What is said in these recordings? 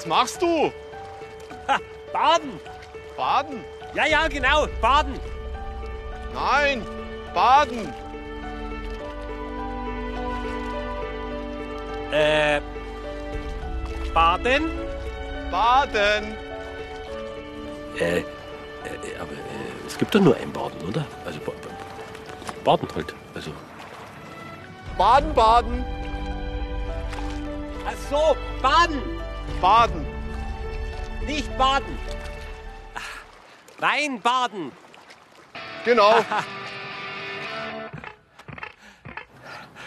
Was machst du? baden. Baden? Ja, ja, genau, baden. Nein, baden. Äh, baden? Baden. Äh, äh, aber äh, es gibt doch nur ein Baden, oder? Also ba Baden halt. Also Baden, baden, Ach so, baden, baden. Nicht baden. Wein baden. Genau.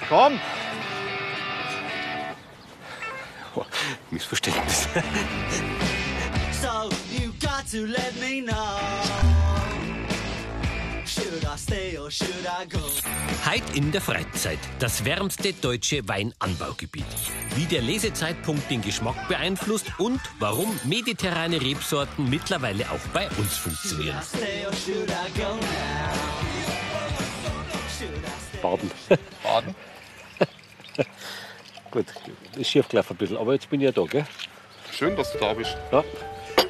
Komm, oh, Missverständnis. So you got to let me know. Heid in der Freizeit, das wärmste deutsche Weinanbaugebiet. Wie der Lesezeitpunkt den Geschmack beeinflusst und warum mediterrane Rebsorten mittlerweile auch bei uns funktionieren. Baden. baden. Gut, ist schief gelaufen ein bisschen, aber jetzt bin ich ja da, gell? Schön, dass du da bist. Ja.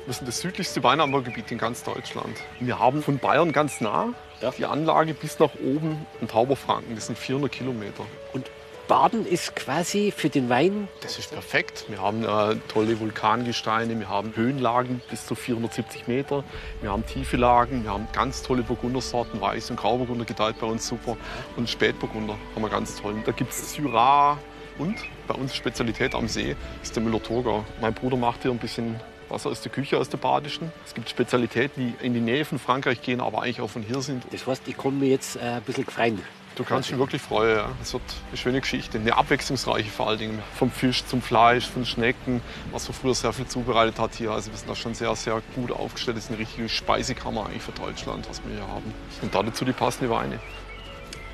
Wir sind das südlichste Weinanbaugebiet in ganz Deutschland. Wir haben von Bayern ganz nah Ja. die Anlage bis nach oben in Tauberfranken. Das sind 400 Kilometer. Und Baden ist quasi für den Wein Das ist perfekt. Wir haben äh, tolle Vulkangesteine, wir haben Höhenlagen bis zu 470 Meter, wir haben tiefe Lagen, wir haben ganz tolle Burgundersorten, Weiß- und Grauburgunder gedeiht bei uns super und Spätburgunder haben wir ganz toll. Da gibt es Syrah und bei uns Spezialität am See ist der Müller-Thurgau. Mein Bruder macht hier ein bisschen Wasser aus der Küche, aus der Badischen. Es gibt Spezialitäten, die in die Nähe von Frankreich gehen, aber eigentlich auch von hier sind. Das heißt, ich kann mir jetzt äh, ein bisschen freuen. Du kannst dich wirklich freuen. Ja. Es wird eine schöne Geschichte, eine abwechslungsreiche vor allen Dingen. Vom Fisch zum Fleisch, von Schnecken, was man früher sehr viel zubereitet hat hier. Also wir sind da schon sehr, sehr gut aufgestellt. Das ist eine richtige Speisekammer eigentlich für Deutschland, was wir hier haben. Und dazu die passende Weine.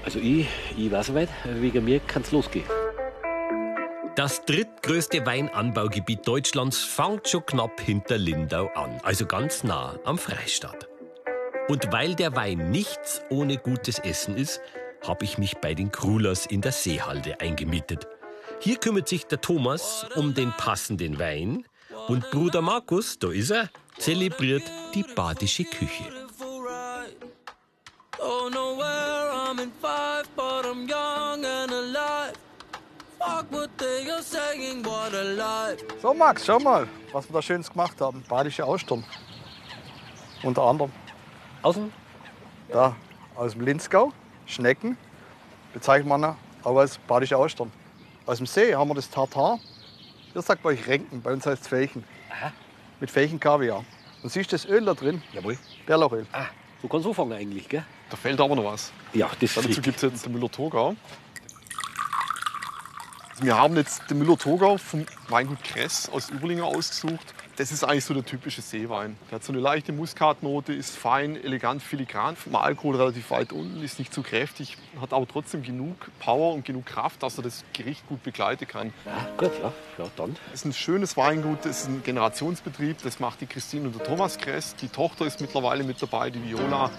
Also ich, ich weiß soweit, wegen mir kann es losgehen. Das drittgrößte Weinanbaugebiet Deutschlands fängt schon knapp hinter Lindau an, also ganz nah am Freistaat. Und weil der Wein nichts ohne gutes Essen ist, habe ich mich bei den Krulers in der Seehalde eingemietet. Hier kümmert sich der Thomas um den passenden Wein und Bruder Markus, da ist er, zelebriert die badische Küche. Beautiful ride. Don't know where I'm in five, but I'm young So Max, schau mal, was wir da Schönes gemacht haben. Badische Austern. Unter anderem Außen? da aus dem Linzgau, Schnecken, bezeichnet man auch als badische Austern. Aus dem See haben wir das Tartar. Ihr sagt bei euch Renken, bei uns heißt es Fächen. Mit Fächen Kaviar. Und siehst du das Öl da drin? Jawohl. Bärlauchöl. Ah, so kannst du anfangen eigentlich, gell? Da fehlt aber noch was. Ja, das Dazu gibt es jetzt den Müller-Thurgau. Wir haben jetzt den Müller-Thurgau vom Weingut Kress aus Überlingen ausgesucht. Das ist eigentlich so der typische Seewein. Der hat so eine leichte Muskatnote, ist fein, elegant, filigran, vom Alkohol relativ weit unten, ist nicht zu kräftig, hat aber trotzdem genug Power und genug Kraft, dass er das Gericht gut begleiten kann. Ah, gut, ja. Ja, dann. Das ist ein schönes Weingut, das ist ein Generationsbetrieb, das macht die Christine und der Thomas Kress. Die Tochter ist mittlerweile mit dabei, die Viola.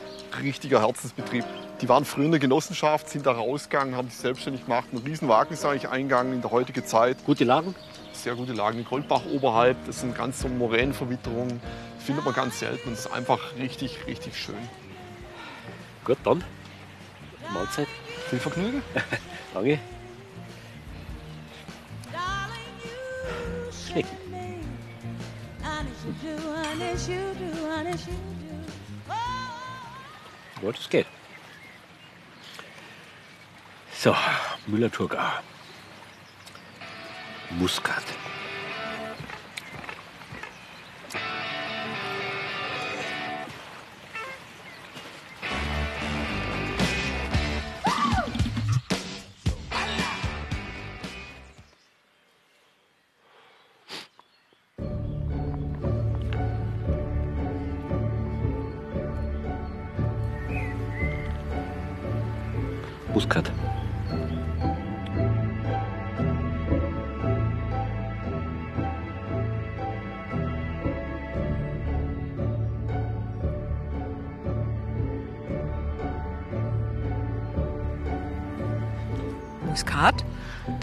Richtiger Herzensbetrieb. Die waren früher in der Genossenschaft, sind da rausgegangen, haben sich selbstständig gemacht. Ein Riesenwagen ist eigentlich eingegangen in der heutigen Zeit. Gute Lagen? Sehr gute Lagen. In Goldbach oberhalb, das sind ganz so Moränenverwitterungen. Findet man ganz selten und ist einfach richtig, richtig schön. Gut, dann. Mahlzeit. Viel Vergnügen. Danke. Schnecken. Ja, das geht. So, Müller-Thurgau. buscada.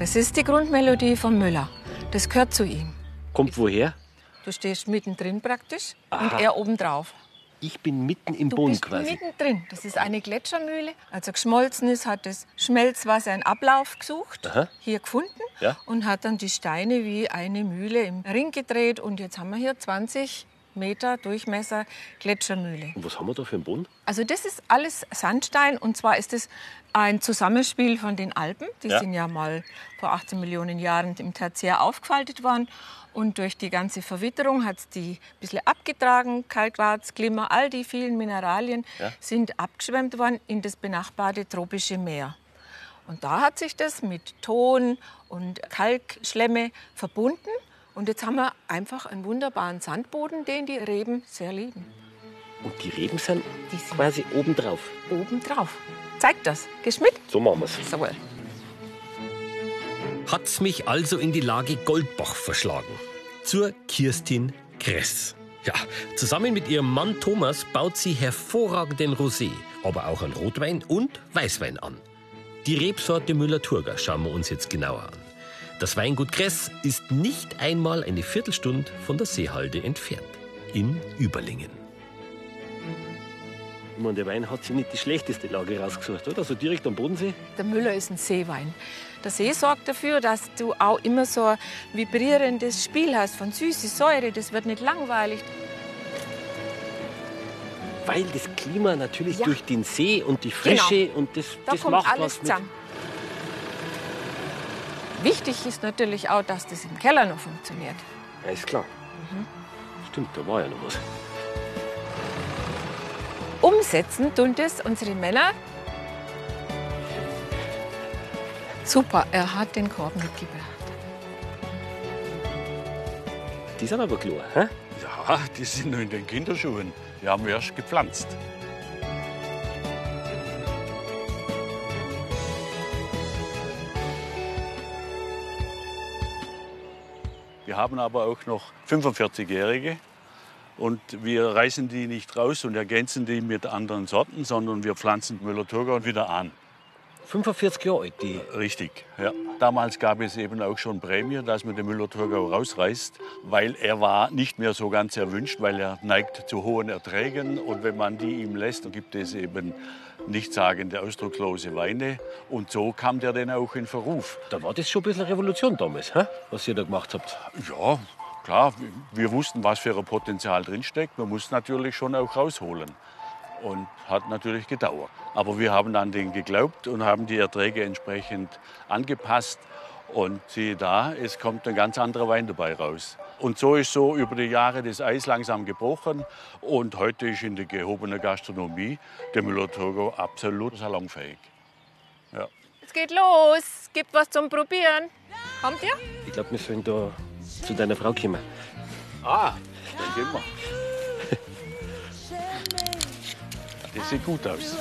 Das ist die Grundmelodie von Müller. Das gehört zu ihm. Kommt woher? Du stehst mittendrin praktisch und er obendrauf. Ich bin mitten im Du Boden bist quasi. mittendrin. Das ist eine Gletschermühle. Als er geschmolzen ist, hat das Schmelzwasser einen Ablauf gesucht, Aha. hier gefunden Ja. und hat dann die Steine wie eine Mühle im Ring gedreht. Und jetzt haben wir hier 20 Meter Durchmesser Gletschermühle. Und was haben wir da für einen Boden? Also das ist alles Sandstein und zwar ist es ein Zusammenspiel von den Alpen. Die Ja. sind ja mal vor 18 Millionen Jahren im Tertiär aufgefaltet worden. Und durch die ganze Verwitterung hat es die ein bisschen abgetragen. Kalkquarz, Glimmer, all die vielen Mineralien Ja. sind abgeschwemmt worden in das benachbarte tropische Meer. Und da hat sich das mit Ton und Kalkschlemme verbunden. Und jetzt haben wir einfach einen wunderbaren Sandboden, den die Reben sehr lieben. Und die Reben sind Die sind quasi obendrauf. oben drauf. Zeigt das. Gehst mit? So machen wir's. So. Hat's mich also in die Lage Goldbach verschlagen. Zur Kirstin Kress. Ja, zusammen mit ihrem Mann Thomas baut sie hervorragenden Rosé, aber auch an Rotwein und Weißwein an. Die Rebsorte Müller-Thurgau schauen wir uns jetzt genauer an. Das Weingut Kress ist nicht einmal eine Viertelstunde von der Seehalde entfernt. In Überlingen. Ich meine, der Wein hat sich nicht die schlechteste Lage rausgesucht, oder? So direkt am Bodensee. Der Müller ist ein Seewein. Der See sorgt dafür, dass du auch immer so ein vibrierendes Spiel hast von süße Säure. Das wird nicht langweilig. Weil das Klima natürlich Ja. durch den See und die Frische und das, Da das kommt macht alles was mit. zusammen. Wichtig ist natürlich auch, dass das im Keller noch funktioniert. Ja, ist klar. Mhm. Stimmt, da war ja noch was. Umsetzen tun das unsere Männer. Super, er hat den Korb mitgebracht. Die sind aber klar, hä? Ja, die sind noch in den Kinderschuhen. Die haben wir erst gepflanzt. Haben aber auch noch 45-Jährige. Und wir reißen die nicht raus und ergänzen die mit anderen Sorten, sondern wir pflanzen Müller-Thurgau wieder an. 45 Jahre alt, die. Richtig, ja. Damals gab es eben auch schon Prämie, dass man den Müller-Thurgau rausreißt, weil er war nicht mehr so ganz erwünscht, weil er neigt zu hohen Erträgen. Und wenn man die ihm lässt, dann gibt es eben nichtssagende, ausdruckslose Weine. Und so kam der dann auch in Verruf. Da war das schon ein bisschen Revolution damals, hä? was ihr da gemacht habt. Ja, klar, wir wussten, was für ein Potenzial drinsteckt. Man muss natürlich schon auch rausholen. Und hat natürlich gedauert. Aber wir haben an den geglaubt und haben die Erträge entsprechend angepasst. Und siehe da, es kommt ein ganz anderer Wein dabei raus. Und so ist so über die Jahre das Eis langsam gebrochen. Und heute ist in der gehobenen Gastronomie der Müller-Thurgau absolut salonfähig. Ja. Es geht los. Gibt was zum Probieren. Kommt ihr? Ich glaube, wir sollen da zu deiner Frau kommen. Ah, dann gehen wir. Das sieht gut aus.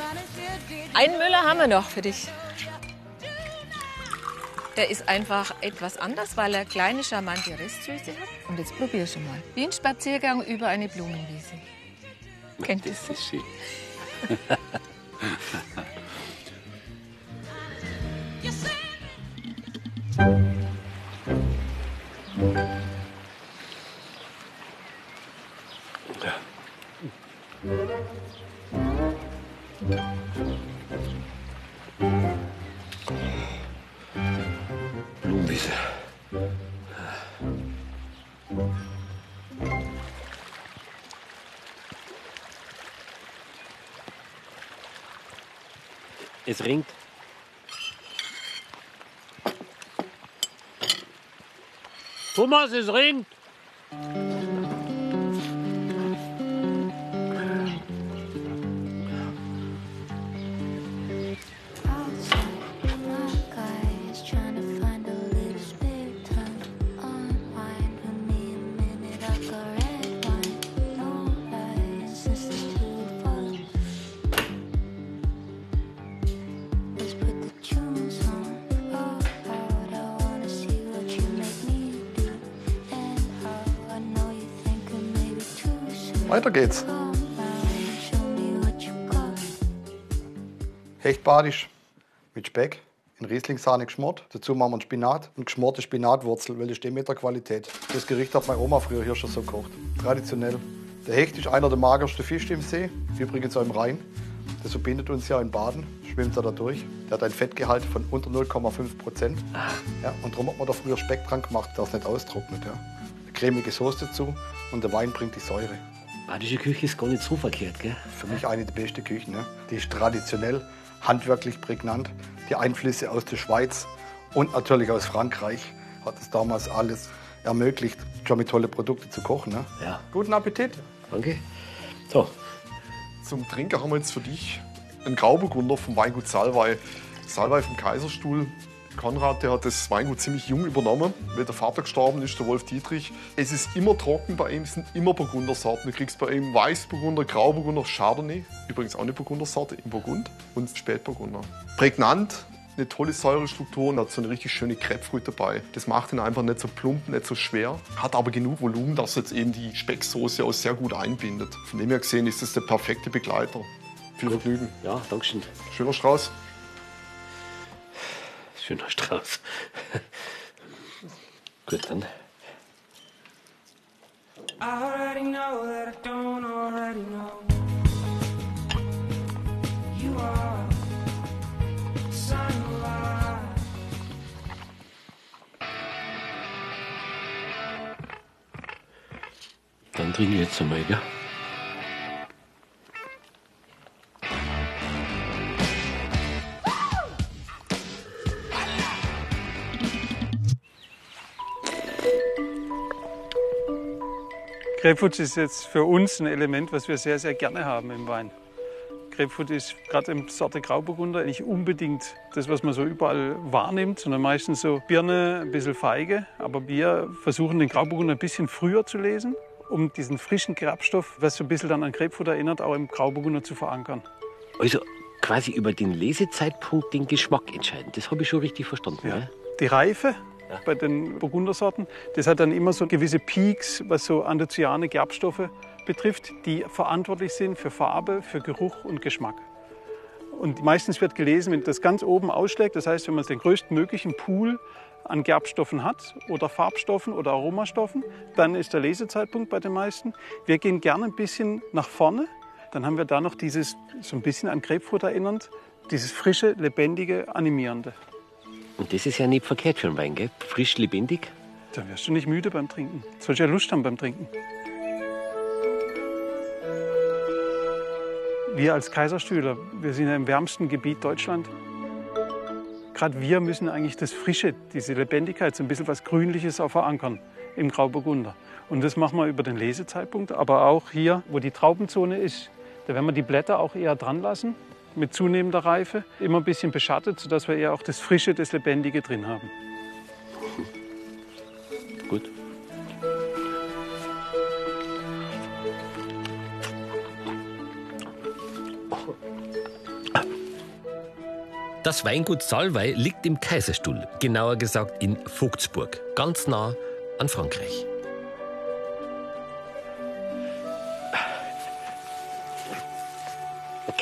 Einen Müller haben wir noch für dich. Der ist einfach etwas anders, weil er kleine, charmante Restsüße hat. Und jetzt probier schon mal. Wie ein Spaziergang über eine Blumenwiese. Kennt ihr Das ist schön. Es ringt. Thomas, es ringt. Weiter geht's. Hecht badisch mit Speck, in Rieslingsahne geschmort. Dazu machen wir einen Spinat und geschmorte Spinatwurzel, weil das Stehmeter Qualität. Das Gericht hat meine Oma früher hier schon so gekocht. Traditionell. Der Hecht ist einer der magersten Fische im See, übrigens auch im Rhein. Das verbindet uns ja in Baden, schwimmt er da durch. Der hat ein Fettgehalt von unter 0,5 Prozent. Ja, und darum hat man da früher Speck dran gemacht, dass es nicht austrocknet. Ja. Eine cremige Soße dazu und der Wein bringt die Säure. Badische Küche ist gar nicht so verkehrt, gell? Für mich eine der besten Küchen. Ne? Die ist traditionell, handwerklich prägnant. Die Einflüsse aus der Schweiz und natürlich aus Frankreich hat es damals alles ermöglicht, schon mit tolle Produkte zu kochen. Ne? Ja. Guten Appetit. Danke. So, Zum Trinken haben wir jetzt für dich einen Grauburgunder vom Weingut Salwei. Salwei vom Kaiserstuhl. Konrad, der hat das Weingut ziemlich jung übernommen, weil der Vater gestorben ist, der Wolf Dietrich. Es ist immer trocken bei ihm, es sind immer Burgundersorten. Du kriegst bei ihm Weißburgunder, Grauburgunder, Chardonnay, übrigens auch eine Burgundersorte im Burgund und Spätburgunder. Prägnant, eine tolle Säurestruktur und hat so eine richtig schöne Grapefruit dabei. Das macht ihn einfach nicht so plump, nicht so schwer, hat aber genug Volumen, dass jetzt eben die Specksoße auch sehr gut einbindet. Von dem her gesehen ist das der perfekte Begleiter. Viel Vergnügen. ja, Dankeschön. Schöner Strauß. Schöner Strauß. Gut, dann. Dann trinke ich jetzt einmal, gell? Grapefruit ist jetzt für uns ein Element, was wir sehr, sehr gerne haben im Wein. Grapefruit ist gerade im Sorte Grauburgunder nicht unbedingt das, was man so überall wahrnimmt, sondern meistens so Birne, ein bisschen Feige. Aber wir versuchen den Grauburgunder ein bisschen früher zu lesen, um diesen frischen Gerbstoff, was so ein bisschen dann an Grapefruit erinnert, auch im Grauburgunder zu verankern. Also quasi über den Lesezeitpunkt den Geschmack entscheiden. Das habe ich schon richtig verstanden. Ja. Ja. Die Reife bei den Burgundersorten, das hat dann immer so gewisse Peaks, was so androzyane Gerbstoffe betrifft, die verantwortlich sind für Farbe, für Geruch und Geschmack. Und meistens wird gelesen, wenn das ganz oben ausschlägt, das heißt, wenn man den größtmöglichen Pool an Gerbstoffen hat oder Farbstoffen oder Aromastoffen, dann ist der Lesezeitpunkt bei den meisten. Wir gehen gerne ein bisschen nach vorne, dann haben wir da noch dieses, so ein bisschen an Grapefruit erinnernd, dieses frische, lebendige, animierende. Und das ist ja nicht verkehrt für einen Wein, gell? Frisch, lebendig. Da wirst du nicht müde beim Trinken. Sollst ja Lust haben beim Trinken. Wir als Kaiserstühler, wir sind ja im wärmsten Gebiet Deutschland. Gerade wir müssen eigentlich das Frische, diese Lebendigkeit, so ein bisschen was Grünliches auch verankern im Grauburgunder. Und das machen wir über den Lesezeitpunkt, aber auch hier, wo die Traubenzone ist, da werden wir die Blätter auch eher dran lassen, mit zunehmender Reife, immer ein bisschen beschattet, sodass wir eher auch das Frische, das Lebendige drin haben. Gut. Das Weingut Salwei liegt im Kaiserstuhl, genauer gesagt in Vogtsburg, ganz nah an Frankreich.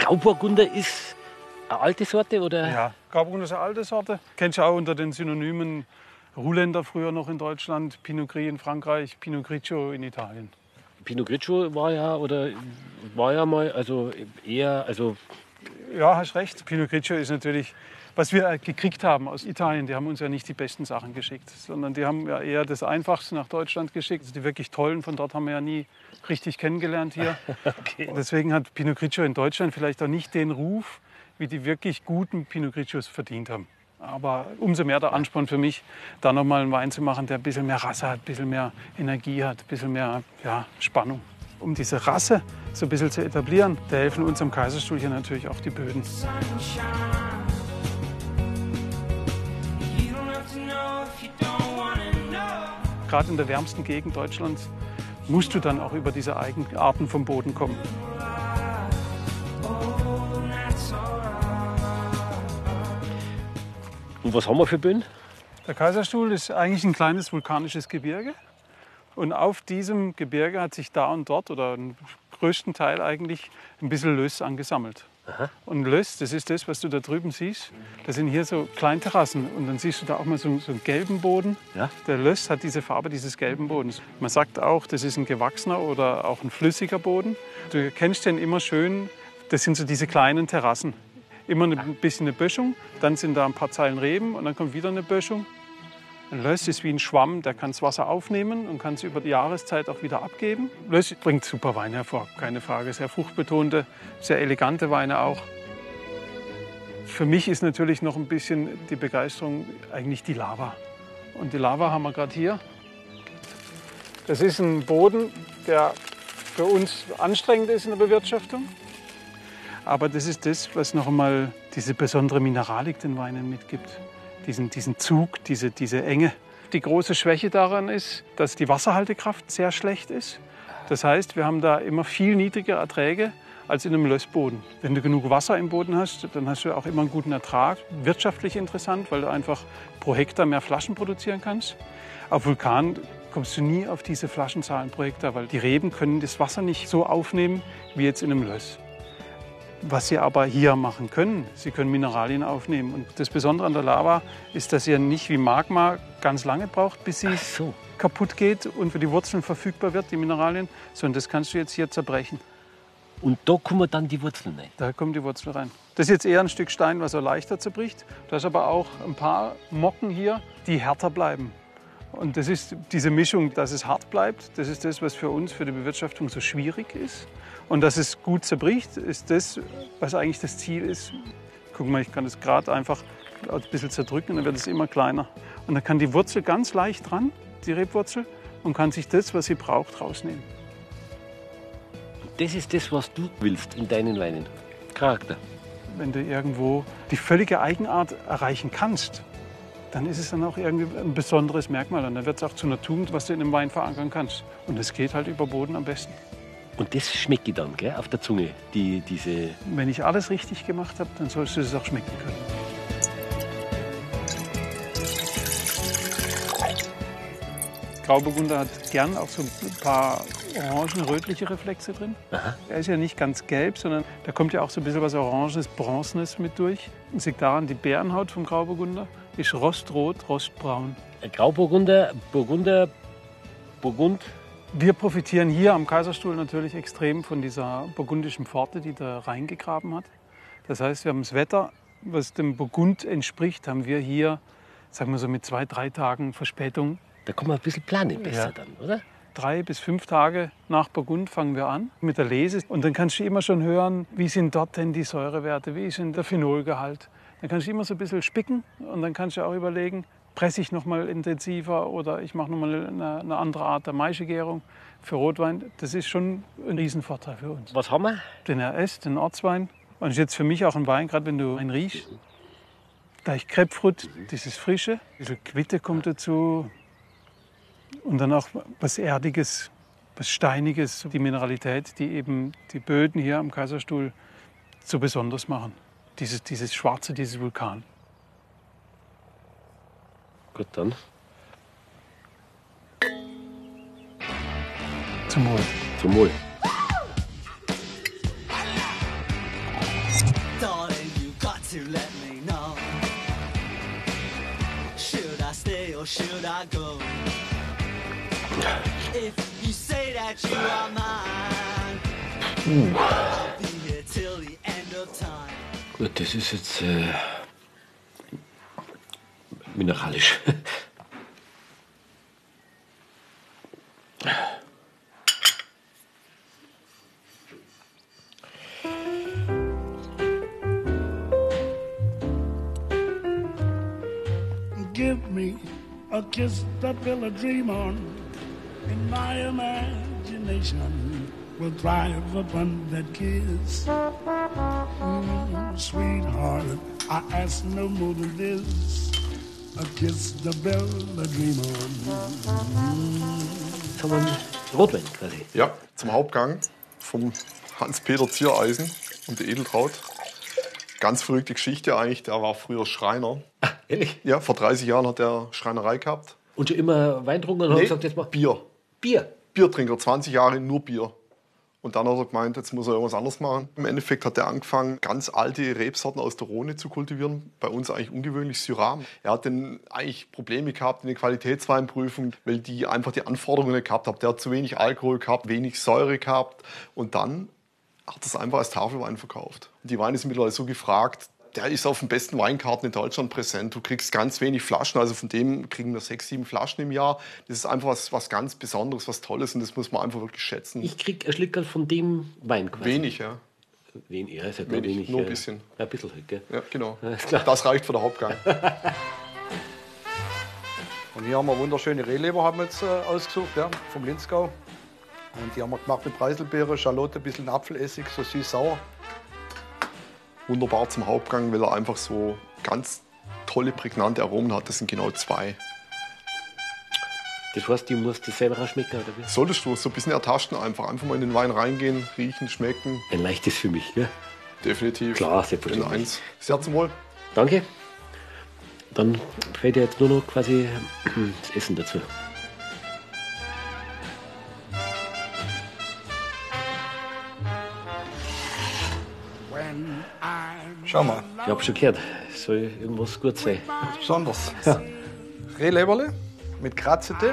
Grauburgunder ist eine alte Sorte oder? Ja, Grauburgunder ist eine alte Sorte. Kennst du auch unter den Synonymen Ruländer früher noch in Deutschland, Pinot Gris in Frankreich, Pinot Grigio in Italien. Pinot Grigio war ja oder war ja mal also eher also Ja, hast recht. Pinot Grigio ist natürlich, was wir gekriegt haben aus Italien. Die haben uns ja nicht die besten Sachen geschickt, sondern die haben ja eher das Einfachste nach Deutschland geschickt. Also die wirklich tollen von dort haben wir ja nie richtig kennengelernt hier. okay. Deswegen hat Pinot Grigio in Deutschland vielleicht auch nicht den Ruf, wie die wirklich guten Pinot Grigios verdient haben. Aber umso mehr der Ansporn für mich, da nochmal einen Wein zu machen, der ein bisschen mehr Rasse hat, ein bisschen mehr Energie hat, ein bisschen mehr ja, Spannung. Um diese Rasse so ein bisschen zu etablieren, da helfen uns am Kaiserstuhl hier natürlich auch die Böden. sunshine. Gerade in der wärmsten Gegend Deutschlands musst du dann auch über diese Eigenarten vom Boden kommen. Und was haben wir für Böden? Der Kaiserstuhl ist eigentlich ein kleines vulkanisches Gebirge. Und auf diesem Gebirge hat sich da und dort oder im größten Teil eigentlich ein bisschen Löss angesammelt. Und Löss, das ist das, was du da drüben siehst. Das sind hier so Kleinterrassen. Und dann siehst du da auch mal so, so einen gelben Boden. Ja. Der Löss hat diese Farbe dieses gelben Bodens. Man sagt auch, das ist ein gewachsener oder auch ein flüssiger Boden. Du erkennst den immer schön, das sind so diese kleinen Terrassen. Immer ein bisschen eine Böschung, dann sind da ein paar Zeilen Reben und dann kommt wieder eine Böschung. Ein Löss ist wie ein Schwamm, der kann das Wasser aufnehmen und kann es über die Jahreszeit auch wieder abgeben. Löss bringt super Weine hervor, keine Frage. Sehr fruchtbetonte, sehr elegante Weine auch. Für mich ist natürlich noch ein bisschen die Begeisterung eigentlich die Lava. Und die Lava haben wir gerade hier. Das ist ein Boden, der für uns anstrengend ist in der Bewirtschaftung. Aber das ist das, was noch einmal diese besondere Mineralik den Weinen mitgibt. Diesen, diesen Zug, diese, diese Enge. Die große Schwäche daran ist, dass die Wasserhaltekraft sehr schlecht ist. Das heißt, wir haben da immer viel niedrigere Erträge als in einem Lössboden. Wenn du genug Wasser im Boden hast, dann hast du auch immer einen guten Ertrag. Wirtschaftlich interessant, weil du einfach pro Hektar mehr Flaschen produzieren kannst. Auf Vulkan kommst du nie auf diese Flaschenzahlen pro Hektar, weil die Reben können das Wasser nicht so aufnehmen wie jetzt in einem Löss. Was sie aber hier machen können, sie können Mineralien aufnehmen. Und das Besondere an der Lava ist, dass sie nicht wie Magma ganz lange braucht, bis sie so. kaputt geht und für die Wurzeln verfügbar wird, die Mineralien, sondern das kannst du jetzt hier zerbrechen. Und da kommen dann die Wurzeln rein. Da kommt die Wurzel rein. Das ist jetzt eher ein Stück Stein, was er leichter zerbricht. Da ist aber auch ein paar Mocken hier, die härter bleiben. Und das ist diese Mischung, dass es hart bleibt, das ist das, was für uns, für die Bewirtschaftung so schwierig ist. Und dass es gut zerbricht, ist das, was eigentlich das Ziel ist. Guck mal, ich kann das gerade einfach ein bisschen zerdrücken dann wird es immer kleiner. Und dann kann die Wurzel ganz leicht dran, die Rebwurzel, und kann sich das, was sie braucht, rausnehmen. Das ist das, was du willst in deinen Weinen. Charakter. Wenn du irgendwo die völlige Eigenart erreichen kannst, dann ist es dann auch irgendwie ein besonderes Merkmal. Und dann wird es auch zu einer Tugend, was du in einem Wein verankern kannst. Und es geht halt über Boden am besten. Und das schmecke ich dann, gell, auf der Zunge, die, diese... Wenn ich alles richtig gemacht habe, dann sollst du es auch schmecken können. Grauburgunder hat gern auch so ein paar orangen-rötliche Reflexe drin. Er ist ja nicht ganz gelb, sondern da kommt ja auch so ein bisschen was Orangenes, Bronzenes mit durch. Das liegt daran, die Bärenhaut vom Grauburgunder ist rostrot, rostbraun. Grauburgunder, Burgunder, Burgund. Wir profitieren hier am Kaiserstuhl natürlich extrem von dieser burgundischen Pforte, die da reingegraben hat. Das heißt, wir haben das Wetter, was dem Burgund entspricht, haben wir hier, sagen wir so mit zwei, drei Tagen Verspätung. Da kann man ein bisschen planen besser Ja. dann, oder? Drei bis fünf Tage nach Burgund fangen wir an mit der Lese. Und dann kannst du immer schon hören, wie sind dort denn die Säurewerte, wie ist denn der Phenolgehalt. Dann kannst du immer so ein bisschen spicken und dann kannst du auch überlegen, presse ich noch mal intensiver oder ich mache noch mal eine, eine andere Art der Maischegärung für Rotwein. Das ist schon ein Riesenvorteil für uns. Was haben wir? Den RS, den Ortswein. Und ist jetzt für mich auch ein Wein, gerade wenn du einen riechst. Gleich Grapefruit, dieses Frische. Ein bisschen Quitte kommt dazu. Und dann auch was Erdiges, was Steiniges. Die Mineralität, die eben die Böden hier am Kaiserstuhl so besonders machen. Dieses, dieses Schwarze, dieses Vulkan. Gut, dann. Zum Wohl. Zum Wohl. Darling, you got to let me know. Should I stay or should I go? If you say that you are mine, I'll be here till the end of time. Gut, das ist jetzt äh, mineralisch. Give me a kiss to fill a dream on, and my imagination will thrive upon that kiss. Mm, sweetheart, I ask no more than this. A kiss to build a dream on. Jetzt haben wir einen Rotwein quasi. Ja, zum Hauptgang vom Hans-Peter Ziereisen und der Edeltraut. Ganz verrückte Geschichte eigentlich. Der war früher Schreiner. Ehrlich? Ja, vor 30 Jahren hat er Schreinerei gehabt. Und schon immer Wein getrunken und hat Nee, gesagt, jetzt mal Bier. Bier. Biertrinker, 20 Jahre nur Bier. Und dann hat er gemeint, jetzt muss er irgendwas anderes machen. Im Endeffekt hat er angefangen, ganz alte Rebsorten aus der Rhone zu kultivieren. Bei uns eigentlich ungewöhnlich Syrah. Er hat dann eigentlich Probleme gehabt in der Qualitätsweinprüfung, weil die einfach die Anforderungen nicht gehabt haben. Der hat zu wenig Alkohol gehabt, wenig Säure gehabt. Und dann hat es einfach als Tafelwein verkauft. Die Weine sind mittlerweile so gefragt, der ist auf den besten Weinkarten in Deutschland präsent. Du kriegst ganz wenig Flaschen, also von dem kriegen wir sechs, sieben Flaschen im Jahr. Das ist einfach was, was ganz Besonderes, was Tolles und das muss man einfach wirklich schätzen. Ich krieg ein Schlickerl von dem Wein quasi. Wenig, ja. Wen, ja, ist halt Wenig, wenig, nur ein bisschen. Ja, ein bisschen halt, gell? Ja, genau. Das reicht für den Hauptgang. Und hier haben wir wunderschöne Rehleber haben wir jetzt äh, ausgesucht, ja, vom Linzgau. Und die haben wir gemacht mit Preiselbeere, Schalotte, ein bisschen Apfelessig, so süß-sauer. Wunderbar zum Hauptgang, weil er einfach so ganz tolle, prägnante Aromen hat. Das sind genau zwei. Das heißt, du musst das selber auch schmecken, oder wie? Solltest du so ein bisschen ertasten einfach. Einfach mal in den Wein reingehen, riechen, schmecken. Ein leichtes für mich, gell? Definitiv. Klar, In selbstverständlich. eins. Sehr zum Wohl. Danke. Dann fällt dir jetzt nur noch quasi das Essen dazu. Schau mal, Ich habe schon gehört, es soll irgendwas gut sein. was Besonderes. Rehleberle mit Kratzete.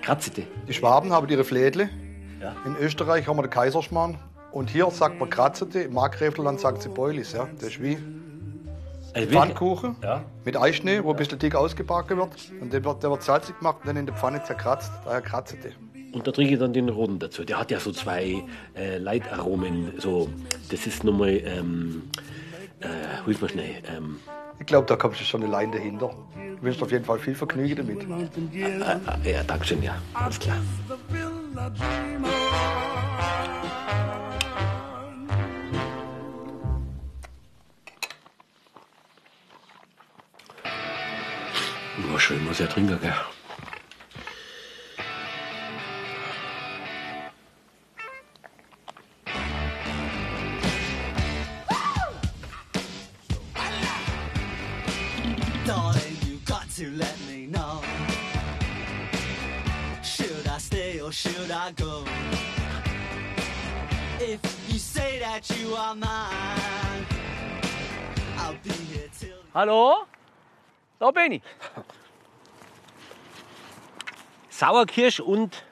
Kratzete. Die Schwaben haben ihre Flädle. Ja. In Österreich haben wir den Kaiserschmarrn. Und hier sagt man Kratzete, im Markgräflerland sagt sie Beulis. Ja. Das ist wie Also? Pfannkuchen Ja. mit Eischnee, wo ein bisschen dick ausgebacken wird. Und der wird, der wird salzig gemacht und dann in der Pfanne zerkratzt. Daher Kratzete. Und da trinke ich dann den roten dazu. Der hat ja so zwei äh, Leitaromen. So, das ist nochmal, ähm, hilf mir schnell. Ähm, Ich glaube, da kommt schon eine Line dahinter. Du wünschst auf jeden Fall viel Vergnügen damit. äh, ja, Dankeschön, ja. Alles klar. War schön, muss ja trinken, gell? Hallo? Da bin ich. Sauerkirsch und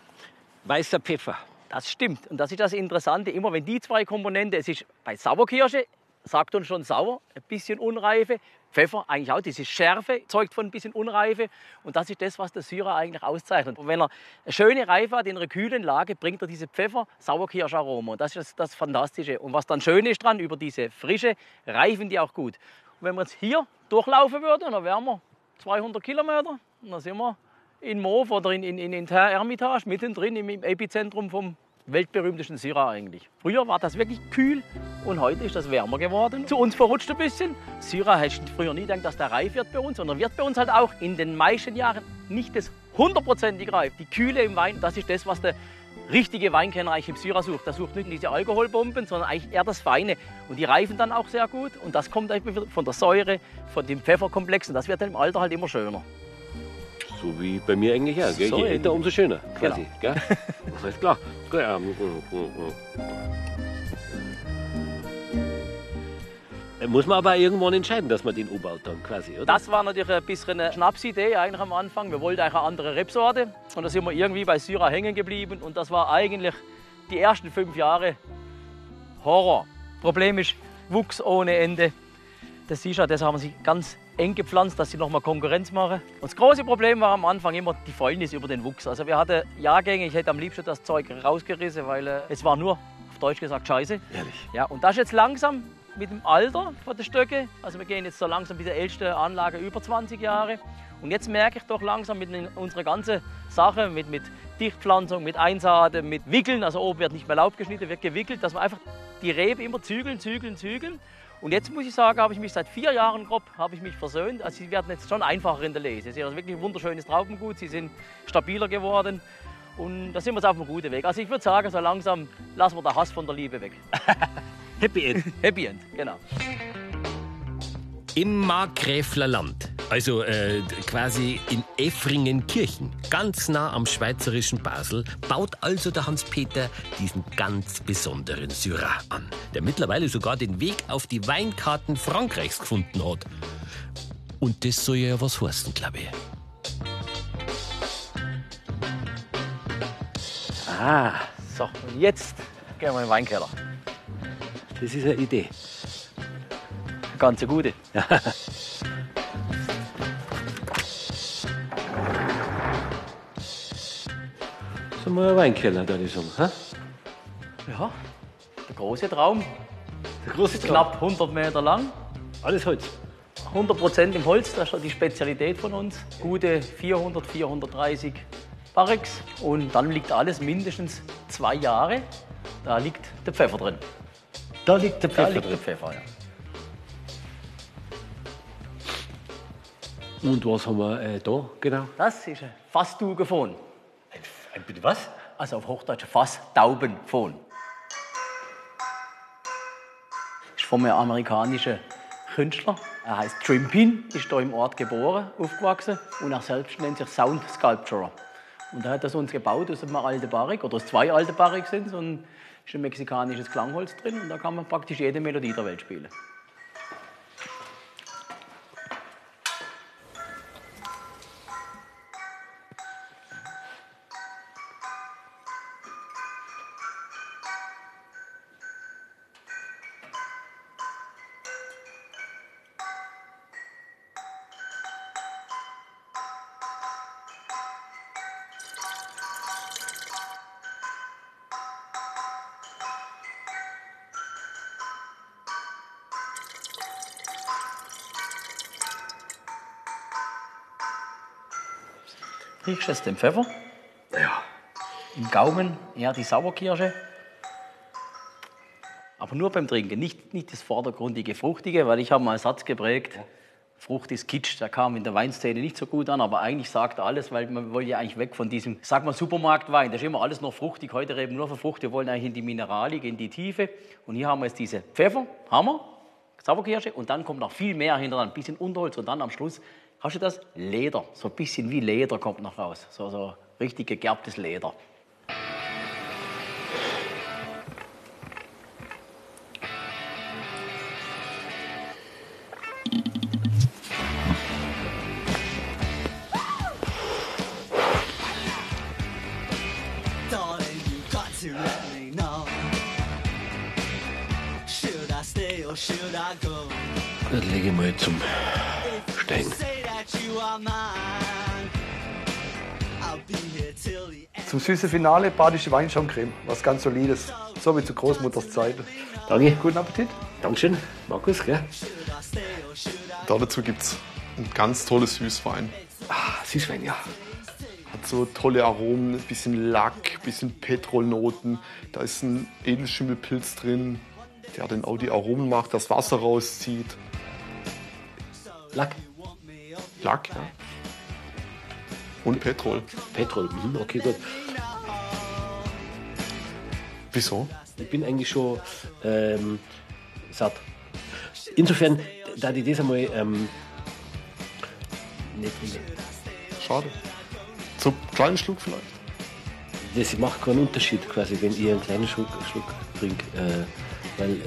weißer Pfeffer. Das stimmt. Und das ist das Interessante. Immer wenn die zwei Komponenten, es ist bei Sauerkirsche, sagt uns schon sauer, ein bisschen Unreife. Pfeffer eigentlich auch, diese Schärfe zeugt von ein bisschen Unreife. Und das ist das, was der Syrer eigentlich auszeichnet. Und wenn er eine schöne Reife hat in einer kühlen Lage, bringt er diese Pfeffer-Sauerkirscharoma. Und das ist das, Fantastische. Und was dann schön ist dran, über diese Frische reifen die auch gut. Und wenn wir jetzt hier durchlaufen würden, dann wären wir 200 Kilometer. Und dann sind wir in Mauve oder in, in, in, in Hermitage, mittendrin im, im Epizentrum vom weltberühmtesten Syrah eigentlich. Früher war das wirklich kühl und heute ist das wärmer geworden. Zu uns verrutscht ein bisschen. Syrah hätte früher nie gedacht, dass der reif wird bei uns, sondern wird bei uns halt auch in den meisten Jahren nicht das hundertprozentig reif. Die Kühle im Wein, das ist das, was der richtige Weinkenner eigentlich im Syrah sucht. Der sucht nicht diese Alkoholbomben, sondern eigentlich eher das Feine. Und die reifen dann auch sehr gut. Und das kommt von der Säure, von dem Pfefferkomplex. Und das wird dann im Alter halt immer schöner. So wie bei mir eigentlich auch. Gell? So Je älter, umso schöner. Quasi, Genau. gell? Alles klar. Ja. Äh, Muss man aber irgendwann entscheiden, dass man den umbaut dann quasi, oder? Das war natürlich ein bisschen eine Schnapsidee eigentlich am Anfang. Wir wollten eigentlich eine andere Rebsorte. Und da sind wir irgendwie bei Syrah hängen geblieben. Und das war eigentlich die ersten fünf Jahre Horror. Problem ist, Wuchs ohne Ende. Das du, das haben sie ganz eng gepflanzt, dass sie noch mal Konkurrenz machen. Und das große Problem war am Anfang immer die Fäulnis über den Wuchs. Also wir hatten Jahrgänge, ich hätte am liebsten das Zeug rausgerissen, weil äh, es war nur, auf Deutsch gesagt, scheiße. Ehrlich. Ja, und das ist jetzt langsam mit dem Alter von den Stöcke. Also wir gehen jetzt so langsam mit der ältesten Anlage über 20 Jahre. Und jetzt merke ich doch langsam mit unserer ganzen Sache, mit, mit Dichtpflanzung, mit Einsaaten, mit Wickeln, also oben wird nicht mehr Laub geschnitten, wird gewickelt, dass wir einfach die Rebe immer zügeln, zügeln, zügeln. Und jetzt muss ich sagen, habe ich mich seit vier Jahren grob habe ich mich versöhnt. Also sie werden jetzt schon einfacher in der Lese. Sie haben wirklich ein wunderschönes Traubengut, sie sind stabiler geworden. Und da sind wir jetzt auf einem guten Weg. Also ich würde sagen, so langsam lassen wir den Hass von der Liebe weg. Happy End. Happy End, genau. Im Markgräfler Land, Also äh, quasi in Effringenkirchen, ganz nah am schweizerischen Basel, baut also der Hans-Peter diesen ganz besonderen Syrah an, der mittlerweile sogar den Weg auf die Weinkarten Frankreichs gefunden hat. Und das soll ja was heißen, glaube ich. Ah, so, und jetzt gehen wir in den Weinkeller. Das ist eine Idee. Eine Ganz gute. So mal ein Weinkeller, da sagen. hä? Ja, der große Traum. Der große Traum. Knapp 100 Meter lang. Alles Holz. 100 Prozent im Holz, das ist die Spezialität von uns. Gute 400, 430 Barricks. Und dann liegt alles mindestens zwei Jahre. Da liegt der Pfeffer drin. Da liegt der Da Pfeffer liegt der drin. Pfeffer, ja. Und was haben wir äh, da genau? Das ist ein Fasstugefon. Ein, bitte was? Also auf Hochdeutsch Fasstaubenfon. Ist von einem amerikanischen Künstler. Er heißt Trimpin, ist hier im Ort geboren, aufgewachsen und er selbst nennt sich Sound Sculpturer. Und er hat das uns gebaut aus einem alten Barrik, oder aus zwei alten Barrik sind es, und ist ein mexikanisches Klangholz drin und da kann man praktisch jede Melodie der Welt spielen. Riechst du jetzt den Pfeffer? Ja. Im Gaumen eher die Sauerkirsche. Aber nur beim Trinken, nicht, nicht das vordergründige Fruchtige, weil ich habe mal einen Satz geprägt, Frucht ist Kitsch, der kam in der Weinszene nicht so gut an, aber eigentlich sagt er alles, weil man will ja eigentlich weg von diesem, sag mal, Supermarktwein, das ist immer alles noch fruchtig, heute reden wir nur von Frucht, wir wollen eigentlich in die Mineralik, in die Tiefe und hier haben wir jetzt diese Pfeffer, Hammer, Sauerkirsche und dann kommt noch viel mehr hinter dran, ein bisschen Unterholz und dann am Schluss, hast du das? Leder, so ein bisschen wie Leder kommt noch raus, so, so richtig gegerbtes Leder. Dann lege ich mal zum Zum süßen Finale badische Weinschaumcreme, was ganz solides, so wie zu Großmutters Zeit. Danke. Guten Appetit. Dankeschön, Markus. Gell? Da dazu gibt es ein ganz tolles Süßwein. Ah, Süßwein, ja. Hat so tolle Aromen, ein bisschen Lack, ein bisschen Petrolnoten. Da ist ein Edelschimmelpilz drin, der dann auch die Aromen macht, das Wasser rauszieht. Lack. Lack, ja. Und Petrol. Petrol, mhm, okay, gut. Wieso? Ich bin eigentlich schon ähm, satt. Insofern, da ich das einmal ähm, nicht, Schade. So einen kleinen Schluck vielleicht. das macht keinen Unterschied quasi, wenn ich einen kleinen Schluck, Schluck trinke, äh, weil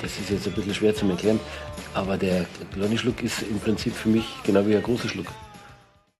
das ist jetzt ein bisschen schwer zu erklären, aber der kleine Schluck ist im Prinzip für mich genau wie ein großer Schluck.